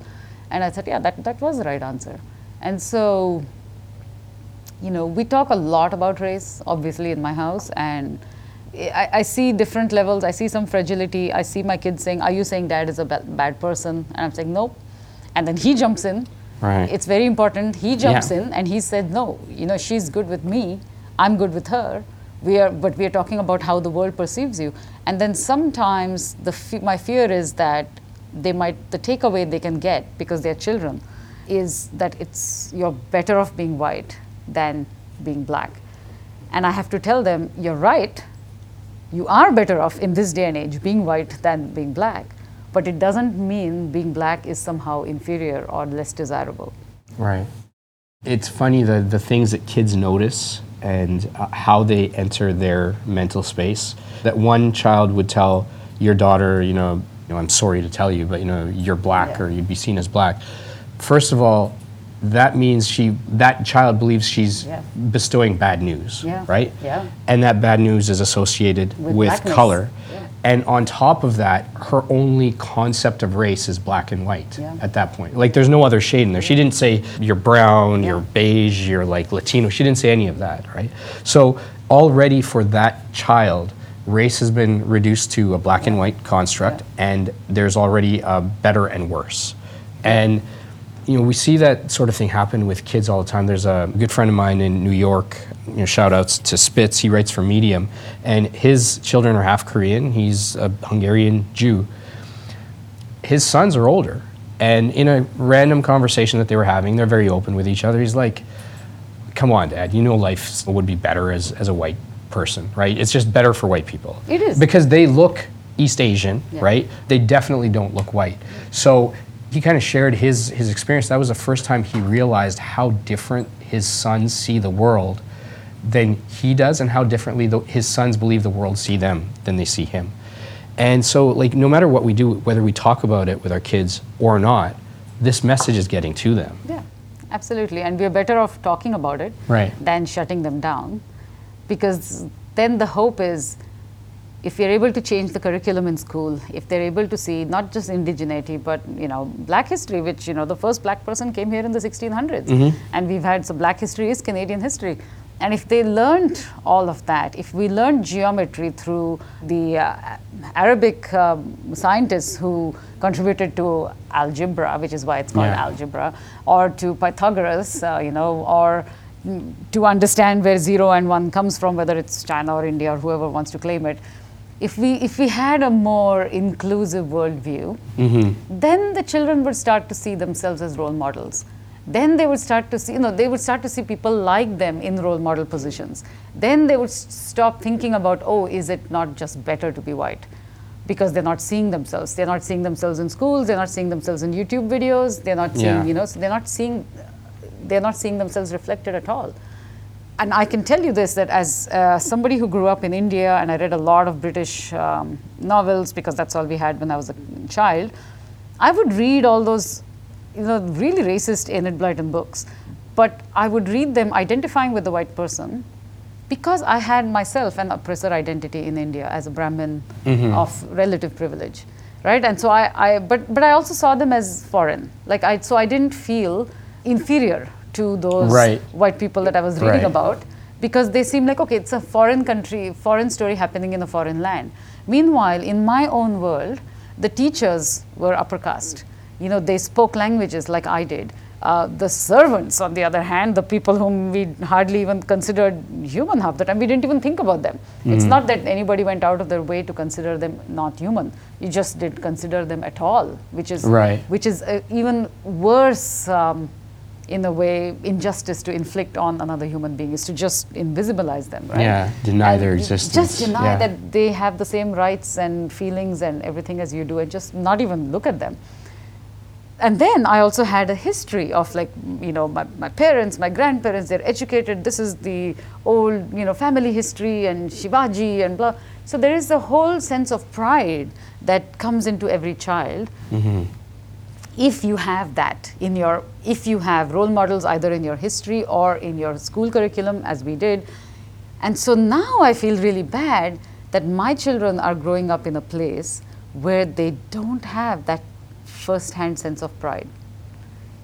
And I said, yeah, that, that was the right answer. And so, you know, we talk a lot about race, obviously, in my house. And I, I see different levels. I see some fragility. I see my kids saying, Are you saying dad is a ba- bad person? And I'm saying, Nope. And then he jumps in. Right. It's very important. He jumps Yeah. in and he said, No, you know, she's good with me. I'm good with her. We are, but we are talking about how the world perceives you. And then sometimes the fe- my fear is that they might the takeaway they can get because they're children is that it's you're better off being white than being black. And I have to tell them, you're right. You are better off in this day and age being white than being black. But it doesn't mean being black is somehow inferior or less desirable. Right. It's funny the the things that kids notice and uh, how they enter their mental space. That one child would tell your daughter, you know, you know, I'm sorry to tell you, but you know, you're black Yeah. or you'd be seen as black. First of all, that means she that child believes she's Yeah. bestowing bad news, Yeah. right? Yeah. And that bad news is associated With with, color. Yeah. And on top of that, her only concept of race is black and white Yeah. at that point. Like there's no other shade in there. She didn't say you're brown, you're beige, you're like Latino. She didn't say any of that, right? So already for that child, race has been reduced to a black and white construct, and there's already a better and worse. And you know, we see that sort of thing happen with kids all the time. There's a good friend of mine in New York. You know, shout outs to Spitz. He writes for Medium, and his children are half Korean. He's a Hungarian Jew his sons are older. And in a random conversation that they were having, they're very open with each other. He's like, Come on, Dad, you know life would be better as, as a white person, right? It's just better for white people. It is. Because they look East Asian, Yeah. right? They definitely don't look white. So he kind of shared his, his experience. That was the first time he realized how different his sons see the world than he does and how differently the, his sons believe the world see them than they see him. And so, like, no matter what we do, whether we talk about it with our kids or not, this message is getting to them. Yeah, absolutely. And we're better off talking about it Right. than shutting them down. Because then the hope is if you're able to change the curriculum in school, if they're able to see not just indigeneity, but you know, black history, which you know, the first black person came here in the 1600s, mm-hmm. and we've had so black history is Canadian history. And if they learned all of that, if we learned geometry through the uh, Arabic um, scientists who contributed to algebra, which is why it's called Yeah. algebra, or to Pythagoras, uh, you know, or mm, to understand where zero and one comes from, whether it's China or India or whoever wants to claim it. If we, if we had a more inclusive worldview, then the children would start to see themselves as role models. Then they would start to see, you know, they would start to see people like them in role model positions. Then they would stop thinking about, oh, is it not just better to be white? Because they're not seeing themselves. They're not seeing themselves in schools. They're not seeing themselves in YouTube videos. They're not seeing, Yeah. you know, so they're not seeing, they're not seeing themselves reflected at all. And I can tell you this that as uh, somebody who grew up in India and I read a lot of British um, novels because that's all we had when I was a child, I would read all those, you know, really racist Enid Blyton books. But I would read them identifying with the white person because I had myself an oppressor identity in India as a Brahmin mm-hmm. of relative privilege, right? And so I, I, but but I also saw them as foreign. Like I, so I didn't feel inferior to those Right. white people that I was reading Right. about because they seem like okay, it's a foreign country, foreign story happening in a foreign land. Meanwhile, in my own world, the teachers were upper caste. You know, they spoke languages like I did. Uh, the servants, on the other hand, the people whom we hardly even considered human half the time, we didn't even think about them. It's not that anybody went out of their way to consider them not human. You just didn't consider them at all, which is Right. which is uh, even worse um, in a way injustice to inflict on another human being is to just invisibilize them right Yeah, deny And their existence, just deny yeah. that they have the same rights and feelings and everything as you do and just not even look at them and then I also had a history of like you know my, my parents, my grandparents, they're educated. This is the old you know family history and Shivaji and blah. So there is a whole sense of pride that comes into every child. Mm-hmm. If you have that in your, if you have role models either in your history or in your school curriculum, as we did, and so now I feel really bad that my children are growing up in a place where they don't have that first hand sense of pride.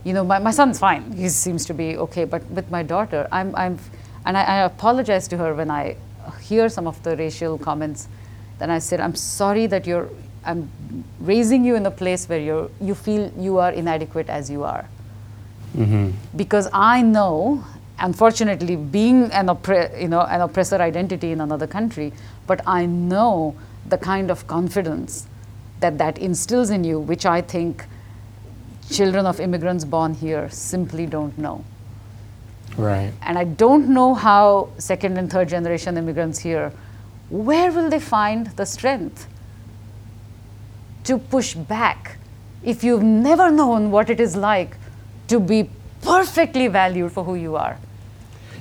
you know, my, my son's fine. He seems to be okay. But with my daughter, I'm, I'm and I, I apologize to her when I hear some of the racial comments. Then I said, I'm sorry that you're, I'm raising you in a place where you're, you feel you are inadequate as you are. Mm-hmm. Because I know, unfortunately, being an, oppre- you know, an oppressor identity in another country, but I know the kind of confidence that that instills in you, which I think children of immigrants born here simply don't know. Right. And I don't know how second and third generation immigrants here, where will they find the strength to push back if you've never known what it is like to be perfectly valued for who you are?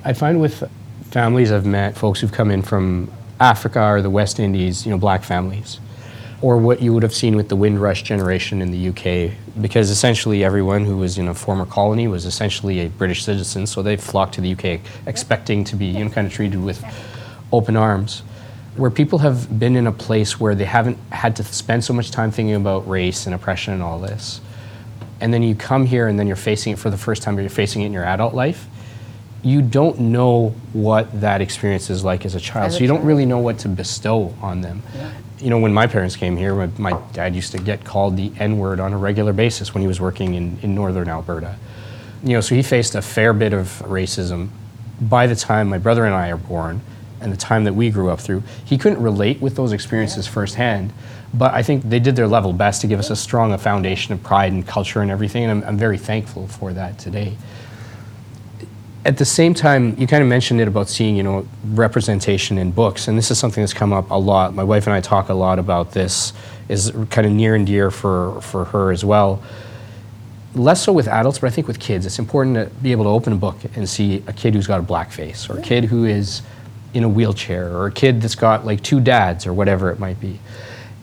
I find with families I've met, folks who've come in from Africa or the West Indies, you know, black families, or what you would have seen with the Windrush generation in the UK, because essentially everyone who was in a former colony was essentially a British citizen, so they flocked to the UK expecting to be you know, kind of treated with open arms. Where people have been in a place where they haven't had to spend so much time thinking about race and oppression and all this, and then you come here and then you're facing it for the first time, or you're facing it in your adult life, you don't know what that experience is like as a child. As a so you don't really know what to bestow on them. You know, when my parents came here, my, my dad used to get called the N word on a regular basis when he was working in, in northern Alberta. You know, so he faced a fair bit of racism by the time my brother and I are born and the time that we grew up through. He couldn't relate with those experiences firsthand, but I think they did their level best to give us a strong a foundation of pride and culture and everything, and I'm, I'm very thankful for that today at the same time, you kind of mentioned it about seeing, you know, representation in books, and this is something that's come up a lot. My wife and I talk a lot about this. Is kind of near and dear for for her as well. Less so with adults, but I think with kids, it's important to be able to open a book and see a kid who's got a black face, or a kid who is in a wheelchair, or a kid that's got like two dads, or whatever it might be.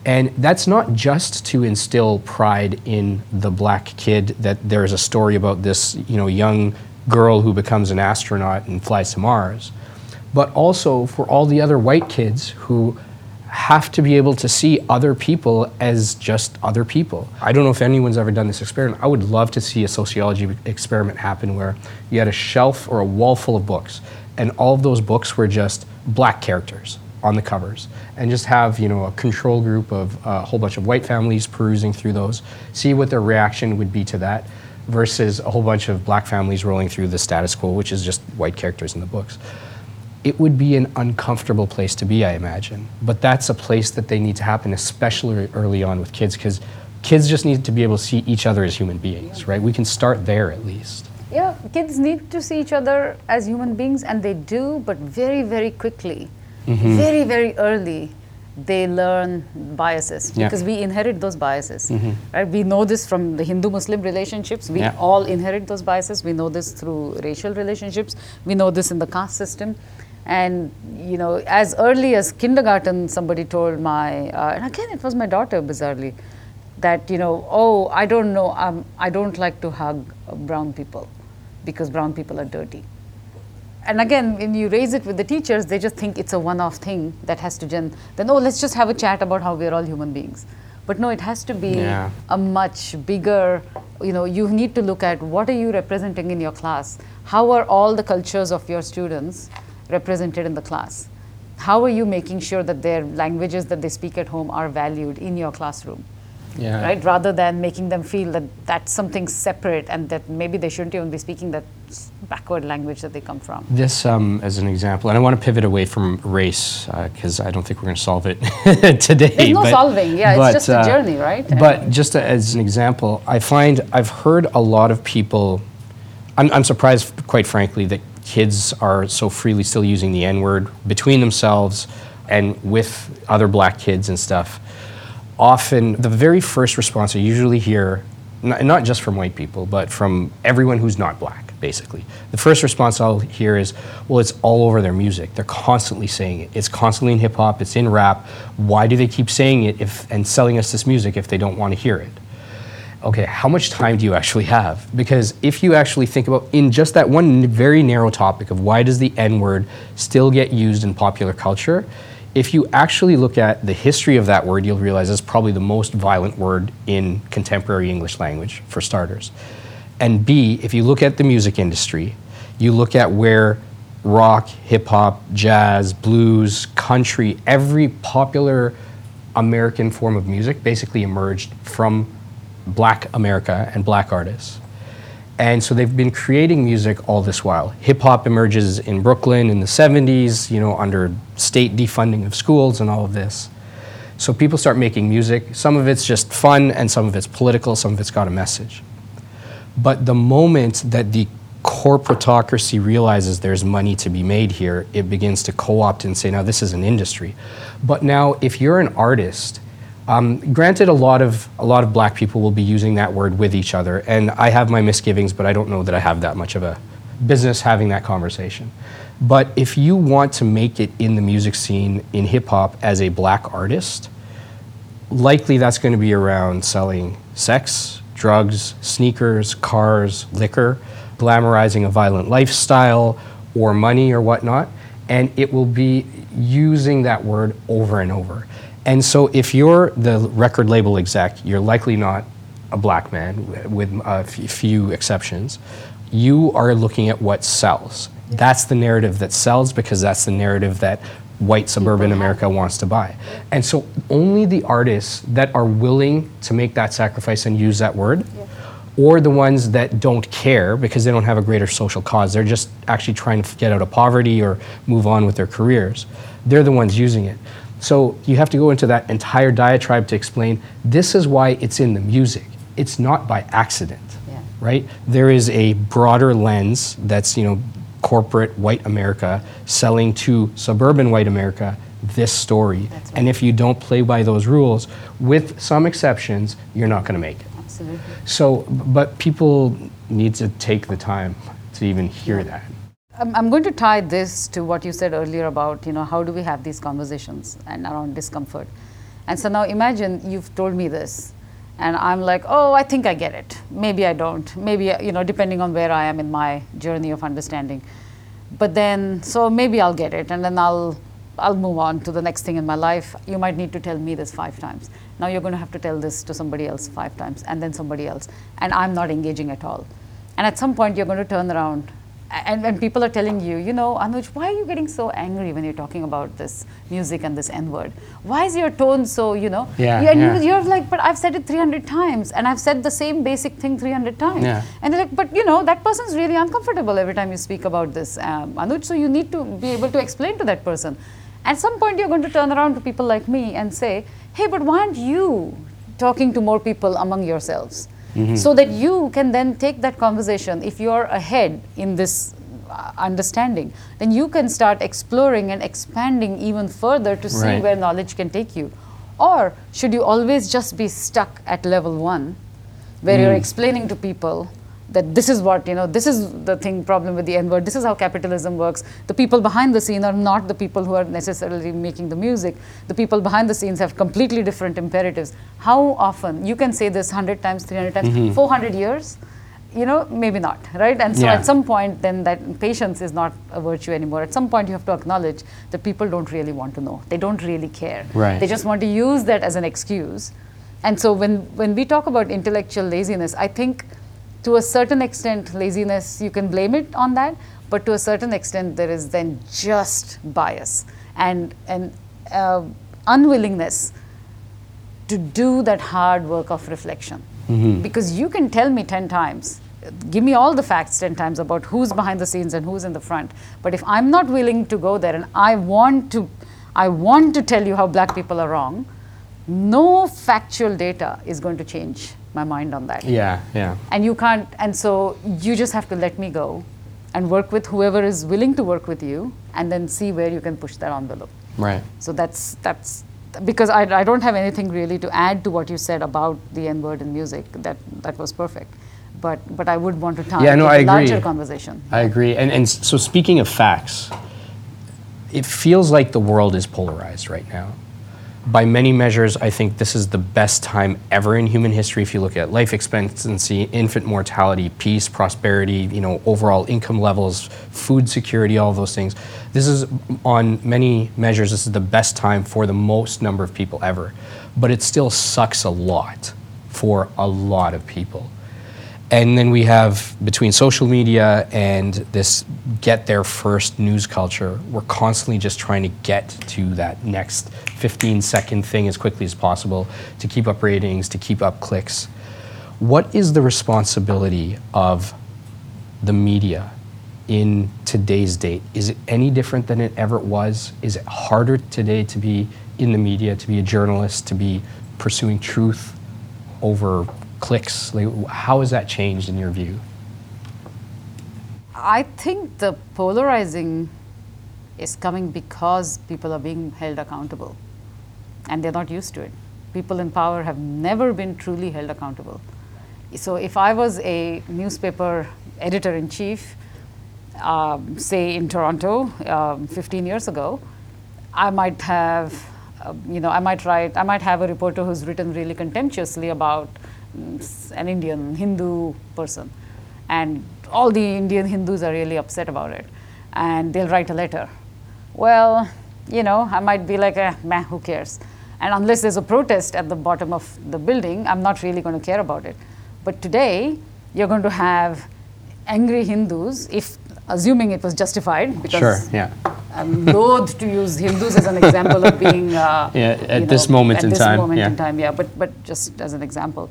And that's not just to instill pride in the black kid that there is a story about this, you know, young girl who becomes an astronaut and flies to Mars, but also for all the other white kids who have to be able to see other people as just other people. I don't know if anyone's ever done this experiment. I would love to see a sociology experiment happen where you had a shelf or a wall full of books, and all of those books were just black characters on the covers, and just have you know a control group of a whole bunch of white families perusing through those, see what their reaction would be to that, versus a whole bunch of black families rolling through the status quo, which is just white characters in the books it would be an uncomfortable place to be, I imagine. But that's a place that they need to happen, especially early on with kids, because kids just need to be able to see each other as human beings, right? We can start there at least. Yeah, kids need to see each other as human beings, and they do, but very, very quickly, Mm-hmm. very, very early, they learn biases Yeah. Mm-hmm. because we inherit those biases. Right? We know this from the Hindu-Muslim relationships. We Yeah. all inherit those biases. We know this through racial relationships. We know this in the caste system. And you know, as early as kindergarten, somebody told my, uh, and again, it was my daughter, bizarrely, that you know, oh, I don't know, um, I don't like to hug brown people because brown people are dirty. And again, when you raise it with the teachers, they just think it's a one-off thing that has to gen. Then oh, let's just have a chat about how we're all human beings. But no, it has to be Yeah. a much bigger. You know, you need to look at what are you representing in your class. How are all the cultures of your students represented in the class? How are you making sure that their languages that they speak at home are valued in your classroom? Yeah. right? Rather than making them feel that that's something separate and that maybe they shouldn't even be speaking that backward language that they come from. This, um, as an example, and I want to pivot away from race because I don't think we're going to solve it today. There's no solving, yeah, it's but, just a uh, journey, right? But just as an example, I find I've heard a lot of people. I'm, I'm surprised, quite frankly, that kids are so freely still using the N word between themselves and with other black kids and stuff. Often, the very first response I usually hear, not just from white people, but from everyone who's not black, basically. The first response I'll hear is, well, it's all over their music. They're constantly saying it. It's constantly in hip hop, it's in rap. Why do they keep saying it if, and selling us this music if they don't want to hear it? okay, how much time do you actually have? Because if you actually think about in just that one very narrow topic of why does the N word still get used in popular culture, if you actually look at the history of that word, you'll realize it's probably the most violent word in contemporary English language, for starters. And B, if you look at the music industry, you look at where rock, hip hop, jazz, blues, country, every popular American form of music basically emerged from black America and black artists. And so they've been creating music all this while. Hip hop emerges in Brooklyn in the 70s, you know, under state defunding of schools and all of this. So people start making music. Some of it's just fun and some of it's political, some of it's got a message. But the moment that the corporatocracy realizes there's money to be made here, it begins to co opt and say, now this is an industry. But now, if you're an artist, um, granted, a lot of a lot of black people will be using that word with each other, and I have my misgivings, but I don't know that I have that much of a business having that conversation. But if you want to make it in the music scene in hip hop as a black artist, likely that's going to be around selling sex, drugs, sneakers, cars, liquor, glamorizing a violent lifestyle or money or whatnot, and it will be using that word over and over. And so if you're the record label exec, you're likely not a black man with a few exceptions. You are looking at what sells. That's the narrative that sells because that's the narrative that white suburban America wants to buy. And so only the artists that are willing to make that sacrifice and use that word or the ones that don't care because they don't have a greater social cause. They're just actually trying to get out of poverty or move on with their careers. They're the ones using it. So you have to go into that entire diatribe to explain this is why it's in the music. It's not by accident, yeah. right? There is a broader lens that's, you know, corporate white America selling to suburban white America this story. Right. And if you don't play by those rules, with some exceptions, you're not going to make it. Absolutely. So, but people need to take the time to even hear that. I'm going to tie this to what you said earlier about, you know, how do we have these conversations and around discomfort. And so now imagine you've told me this and I'm like, oh, I think I get it. Maybe I don't. Maybe, you know, depending on where I am in my journey of understanding. But then, so maybe I'll get it and then I'll I'll move on to the next thing in my life. You might need to tell me this five times. Now you're going to have to tell this to somebody else five times and then somebody else. And I'm not engaging at all. And at some point, you're going to turn around. And when people are telling you, you know, Anuj, why are you getting so angry when you're talking about this music and this N word? Why is your tone so, you know? Yeah, and yeah. you're like, but I've said it 300 times and I've said the same basic thing 300 times. Yeah. And they're like, but you know, that person's really uncomfortable every time you speak about this, um, Anuj, so you need to be able to explain to that person. At some point, you're going to turn around to people like me and say, hey, but why aren't you talking to more people among yourselves? Mm-hmm. So that you can then take that conversation. If you're ahead in this uh, understanding, then you can start exploring and expanding even further to see right. where knowledge can take you. Or should you always just be stuck at level one, where mm. you're explaining to people that this is what you know this is the thing problem with the n word this is how capitalism works. The people behind the scene are not the people who are necessarily making the music. The people behind the scenes have completely different imperatives. How often you can say this 100 times 300 times mm-hmm. 400 years you know maybe not right? And so yeah. at some point then that patience is not a virtue anymore. At some point you have to acknowledge that people don't really want to know. They don't really care. Right. they just want to use that as an excuse. And so when when we talk about intellectual laziness i think to a certain extent, laziness, you can blame it on that, but to a certain extent, there is then just bias and, and uh, unwillingness to do that hard work of reflection. Mm-hmm. Because you can tell me 10 times, give me all the facts 10 times about who's behind the scenes and who's in the front. But if I'm not willing to go there and I want to, I want to tell you how black people are wrong, no factual data is going to change my mind on that. Yeah, yeah. And you can't, and so you just have to let me go and work with whoever is willing to work with you and then see where you can push that envelope. Right. So that's, that's, because I, I don't have anything really to add to what you said about the N word in music. That, that was perfect. But, but I would want to tie yeah, no, I a larger conversation. I agree. And, and so speaking of facts, it feels like the world is polarized right now by many measures, I think this is the best time ever in human history. If you look at life expectancy, infant mortality, peace, prosperity, you know, overall income levels, food security, all those things. This is, on many measures, this is the best time for the most number of people ever. But it still sucks a lot for a lot of people. And then we have between social media and this get there first news culture, we're constantly just trying to get to that next 15 second thing as quickly as possible to keep up ratings, to keep up clicks. What is the responsibility of the media in today's date? Is it any different than it ever was? Is it harder today to be in the media, to be a journalist, to be pursuing truth over clicks? Like, how has that changed in your view? I think the polarizing is coming because people are being held accountable and they're not used to it. People in power have never been truly held accountable. So if I was a newspaper editor in chief, um, say in Toronto um, 15 years ago, I might have, uh, you know, I might write, I might have a reporter who's written really contemptuously about an Indian Hindu person, and all the Indian Hindus are really upset about it, and they'll write a letter. Well, you know, I might be like, eh, meh, who cares? And unless there's a protest at the bottom of the building, I'm not really going to care about it. But today, you're going to have angry Hindus, if assuming it was justified, because Sure, yeah. I'm loath to use Hindus as an example of being. Uh, Yeah, at this moment at in this time, At this moment yeah. in time, yeah. But but just as an example,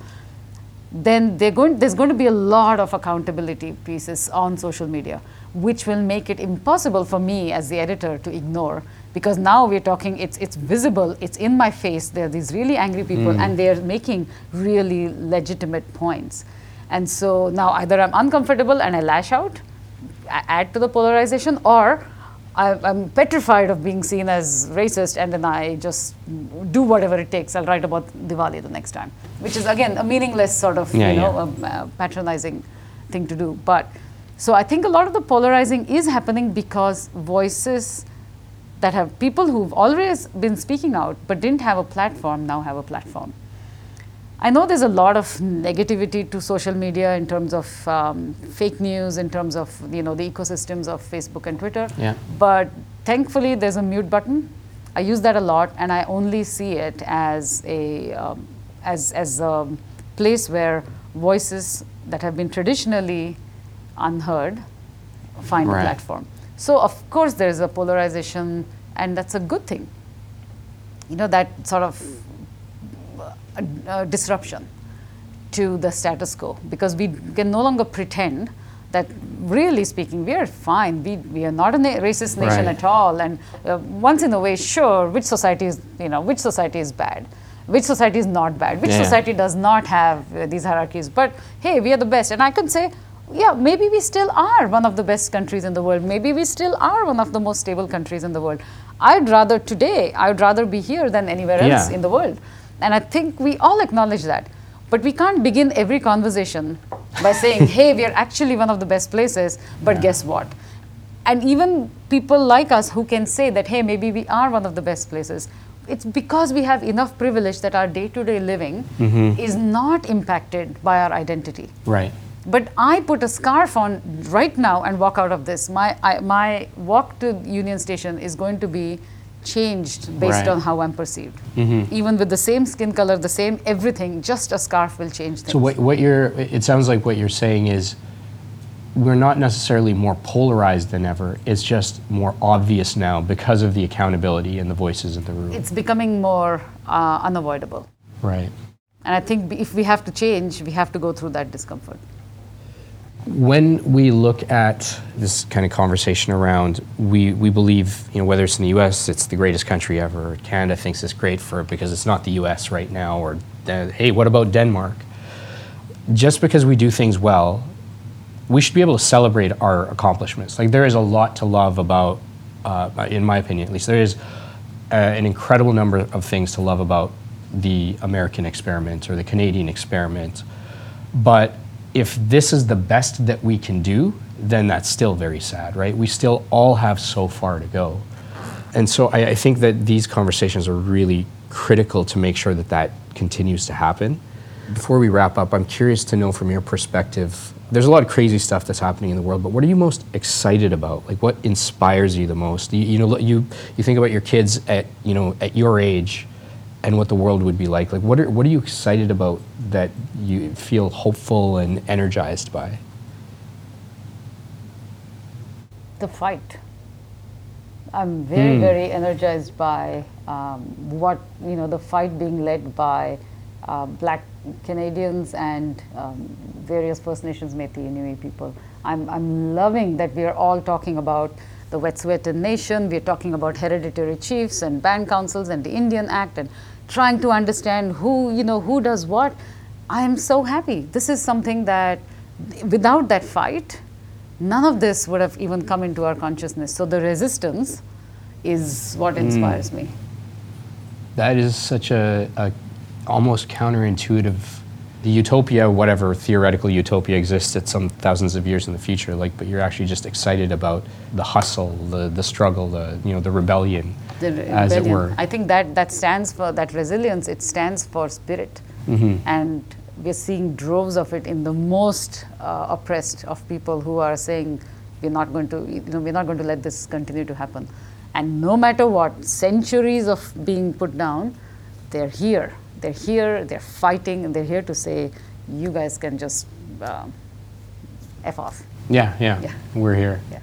then they're going. There's going to be a lot of accountability pieces on social media, which will make it impossible for me as the editor to ignore. Because now we're talking, it's it's visible, it's in my face. There are these really angry people, Mm. and they're making really legitimate points. And so now either I'm uncomfortable and I lash out, a- add to the polarization, or I, I'm petrified of being seen as racist, and then I just do whatever it takes. I'll write about Diwali the next time, which is again a meaningless sort of Yeah, you know yeah. um, uh, patronizing thing to do. But so I think a lot of the polarizing is happening because voices that have people who've always been speaking out but didn't have a platform now have a platform. I know there's a lot of negativity to social media in terms of um, fake news, in terms of you know the ecosystems of Facebook and Twitter. Yeah. But thankfully, there's a mute button. I use that a lot, and I only see it as a um, as as a place where voices that have been traditionally unheard find Right. a platform. So of course there is a polarization, and that's a good thing. You know that sort of uh, disruption to the status quo because we can no longer pretend that really speaking we are fine. We, we are not a na- racist nation Right. at all. And uh, once in a way sure which society is you know which society is bad which society is not bad which Yeah. society does not have uh, these hierarchies. But hey we are the best. And i can say yeah maybe we still are one of the best countries in the world. Maybe we still are one of the most stable countries in the world. I'd rather today i'd rather be here than anywhere else Yeah. in the world and I think we all acknowledge that. But we can't begin every conversation by saying, hey, we are actually one of the best places, but guess what? And even people like us who can say that, hey, maybe we are one of the best places, it's because we have enough privilege that our day to day living mm-hmm. is not impacted by our identity. Right. But I put a scarf on right now and walk out of this. My, I, my walk to Union Station is going to be changed based Right. on how I'm perceived. Even with the same skin color, the same everything, just a scarf will change things. So what, what you're, it sounds like what you're saying is we're not necessarily more polarized than ever. It's just more obvious now because of the accountability and the voices in the room. it's becoming more uh, unavoidable. right. And I think if we have to change, we have to go through that discomfort. When we look at this kind of conversation around, we, we believe, you know, whether it's in the U.S., it's the greatest country ever. Canada thinks it's great for because it's not the U.S. right now. Or uh, hey, what about Denmark? Just because we do things well, we should be able to celebrate our accomplishments. Like there is a lot to love about, uh, in my opinion, at least there is uh, an incredible number of things to love about the American experiment or the Canadian experiment. But if this is the best that we can do, then that's still very sad, right? We still all have so far to go. And so I, I think that these conversations are really critical to make sure that that continues to happen. Before we wrap up, I'm curious to know from your perspective. There's a lot of crazy stuff that's happening in the world, but what are you most excited about? Like, what inspires you the most? You, you know, you you think about your kids at you know at your age, and what the world would be like. Like, what are what are you excited about that you feel hopeful and energized by? The fight. I'm very, Hmm. very energized by um, what you know the fight being led by uh, Black Canadians and um, various First Nations, Métis, Inuit people. I'm, I'm loving that we are all talking about the Wet'suwet'en Nation. We're talking about hereditary chiefs and band councils and the Indian Act and trying to understand who you know who does what. I am so happy. This is something that without that fight, none of this would have even come into our consciousness. So the resistance is what hmm. inspires me. That is such a, a almost counterintuitive. The utopia, whatever theoretical utopia exists at some thousands of years in the future, like, but you're actually just excited about the hustle, the, the struggle, the you know the rebellion, The as it were. I think that that stands for that resilience. It stands for spirit, Mm-hmm. and we're seeing droves of it in the most uh, oppressed of people who are saying we're not going to, you know, we're not going to let this continue to happen. And no matter what, centuries of being put down, they're here. They're here. They're fighting, and they're here to say, you guys can just um, f off. Yeah, yeah, Yeah. we're here. Yeah.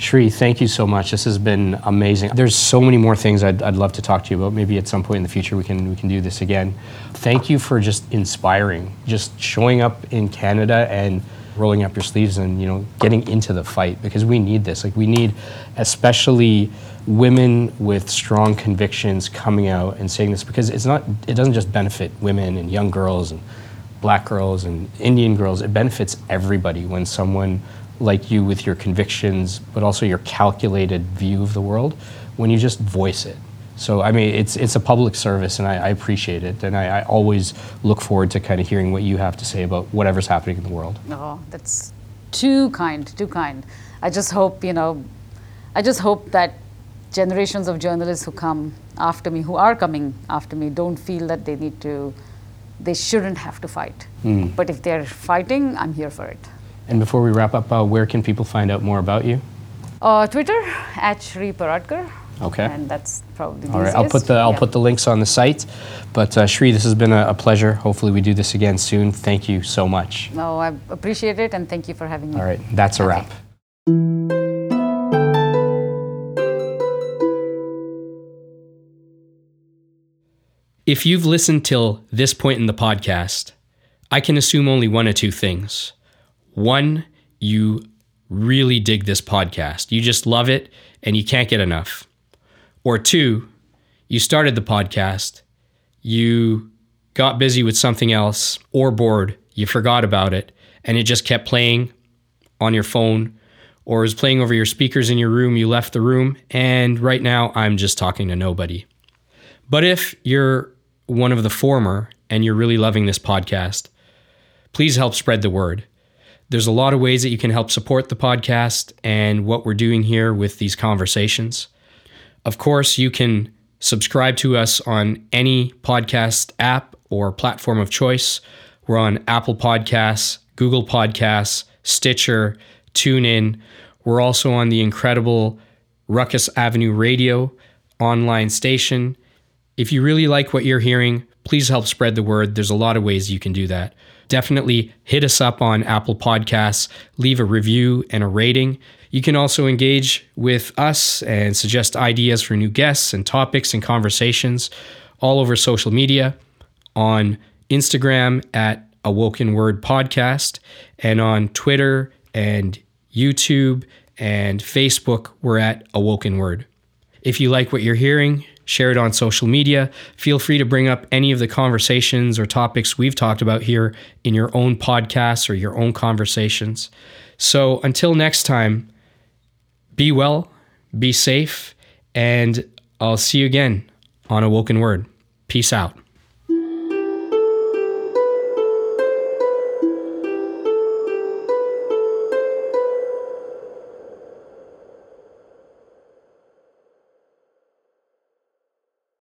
Shree, thank you so much. This has been amazing. There's so many more things I'd, I'd love to talk to you about. Maybe at some point in the future we can we can do this again. Thank you for just inspiring, just showing up in Canada and rolling up your sleeves and you know getting into the fight because we need this. Like we need, especially women with strong convictions coming out and saying this because it's not. It doesn't just benefit women and young girls and black girls and Indian girls. It benefits everybody when someone like you with your convictions, but also your calculated view of the world, when you just voice it. So I mean, it's it's a public service, and I, I appreciate it, and I, I always look forward to kind of hearing what you have to say about whatever's happening in the world. Oh, that's too kind, too kind. I just hope, you know, I just hope that generations of journalists who come after me, who are coming after me, don't feel that they need to, they shouldn't have to fight. Hmm. But if they're fighting, I'm here for it. And before we wrap up, uh, where can people find out more about you? Uh, Twitter at Shree Paradkar. Okay. And that's probably the All right, I'll put the I'll Yeah. put the links on the site. But uh, Shree, this has been a, a pleasure. Hopefully, we do this again soon. Thank you so much. No, I appreciate it and thank you for having me. All right, that's a Okay. wrap. If you've listened till this point in the podcast, I can assume only one or two things. One, you really dig this podcast. You just love it and you can't get enough. Or two, you started the podcast, you got busy with something else or bored, you forgot about it, and it just kept playing on your phone or is playing over your speakers in your room, you left the room, and right now I'm just talking to nobody. But if you're one of the former and you're really loving this podcast, please help spread the word. There's a lot of ways that you can help support the podcast and what we're doing here with these conversations. Of course, you can subscribe to us on any podcast app or platform of choice. We're on Apple Podcasts, Google Podcasts, Stitcher, TuneIn. We're also on the incredible Ruckus Avenue Radio online station. If you really like what you're hearing, please help spread the word. There's a lot of ways you can do that. Definitely hit us up on Apple Podcasts, leave a review and a rating. You can also engage with us and suggest ideas for new guests and topics and conversations all over social media on Instagram at Awoken Word Podcast and on Twitter and YouTube and Facebook, we're at Awoken Word. If you like what you're hearing, share it on social media. Feel free to bring up any of the conversations or topics we've talked about here in your own podcasts or your own conversations. So until next time, be well, be safe, and I'll see you again on Awoken Word. Peace out.